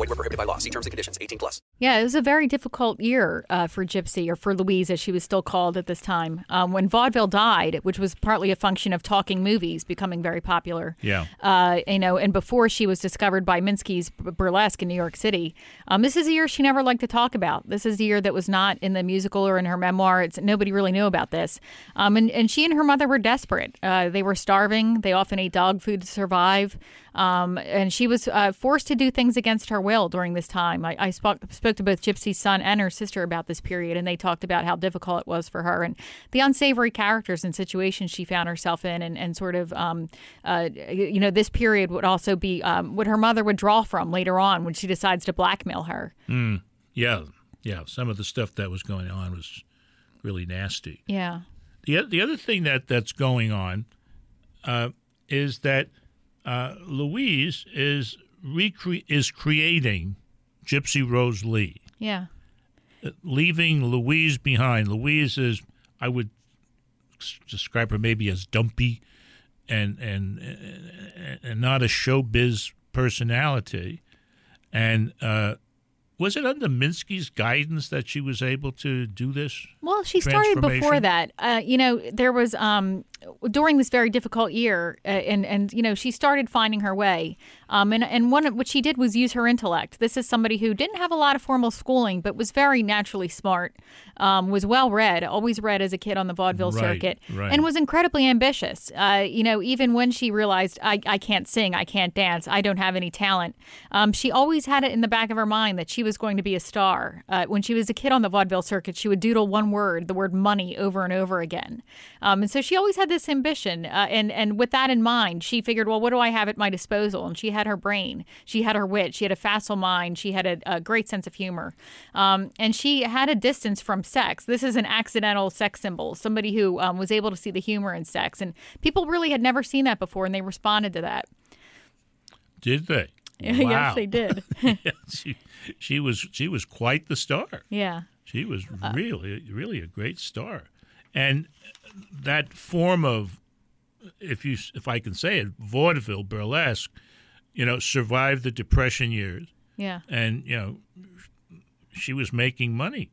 Void were prohibited by law. See terms and conditions. 18 plus. Yeah, it was a very difficult year uh, for Gypsy, or for Louise, as she was still called at this time. Um, when vaudeville died, which was partly a function of talking movies becoming very popular. Yeah. Uh, you know, and before she was discovered by Minsky's burlesque in New York City, um, this is a year she never liked to talk about. This is a year that was not in the musical or in her memoir. It's nobody really knew about this. Um, and and she and her mother were desperate. Uh, they were starving. They often ate dog food to survive. Um, and she was uh, forced to do things against her will during this time. I, I spoke, spoke to both Gypsy's son and her sister about this period, and they talked about how difficult it was for her and the unsavory characters and situations she found herself in, and, and sort of, um, uh, you know, this period would also be um, what her mother would draw from later on when she decides to blackmail her. Mm, yeah, yeah. Some of the stuff that was going on was really nasty. Yeah. The the other thing that that's going on uh, is that uh, Louise is recre- is creating Gypsy Rose Lee, Yeah. uh, leaving Louise behind. Louise is, I would describe her maybe as dumpy, and and and, and not a showbiz personality, and. Uh, was it under Minsky's guidance that she was able to do this? Well, she started before that. Uh, you know, there was um, during this very difficult year, uh, and and you know, she started finding her way. Um, and and one of what she did was use her intellect. This is somebody who didn't have a lot of formal schooling, but was very naturally smart. Um, was well read, always read as a kid on the vaudeville Right, circuit, right. and was incredibly ambitious. Uh, you know, even when she realized I, I can't sing, I can't dance, I don't have any talent, um, she always had it in the back of her mind that she was going to be a star. Uh, when she was a kid on the vaudeville circuit, she would doodle one word, the word money, over and over again. Um, and so she always had this ambition. Uh, and, and with that in mind, she figured, well, what do I have at my disposal? And she had her brain, she had her wit, she had a facile mind, she had a, a great sense of humor. Um, and she had a distance from sex. This is an accidental sex symbol, somebody who um, was able to see the humor in sex. And people really had never seen that before, and they responded to that. Did they? yes, Wow. they did. she, she was she was quite the star. yeah. She was really really a great star, and that form of, if you if I can say it, vaudeville burlesque, you know, survived the depression years, Yeah. and you know, she was making money.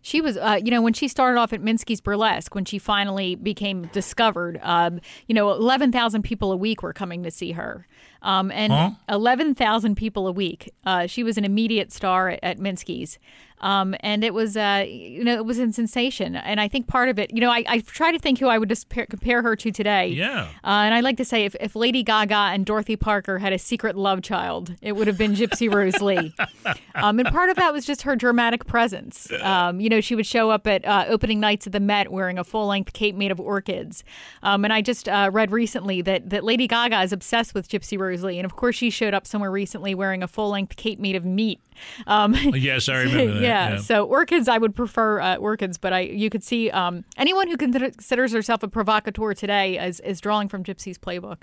She was, uh, you know, when she started off at Minsky's Burlesque, when she finally became discovered, um, you know, 11,000 people a week were coming to see her. Um, and Huh? 11,000 people a week. Uh, she was an immediate star at, at Minsky's. Um, and it was, uh, you know, it was a sensation. And I think part of it, you know, I, I try to think who I would just compare her to today. Yeah. Uh, and I like to say if, if Lady Gaga and Dorothy Parker had a secret love child, it would have been Gypsy Rose Lee. Um, and part of that was just her dramatic presence. Um, you know, she would show up at uh, opening nights at the Met wearing a full length cape made of orchids. Um, and I just uh, read recently that, that Lady Gaga is obsessed with Gypsy Rose Lee. And of course, she showed up somewhere recently wearing a full length cape made of meat. Um, Yes, I remember that. yeah, yeah. So orchids, I would prefer uh, orchids, but I you could see um, anyone who considers herself a provocateur today is, is drawing from Gypsy's playbook.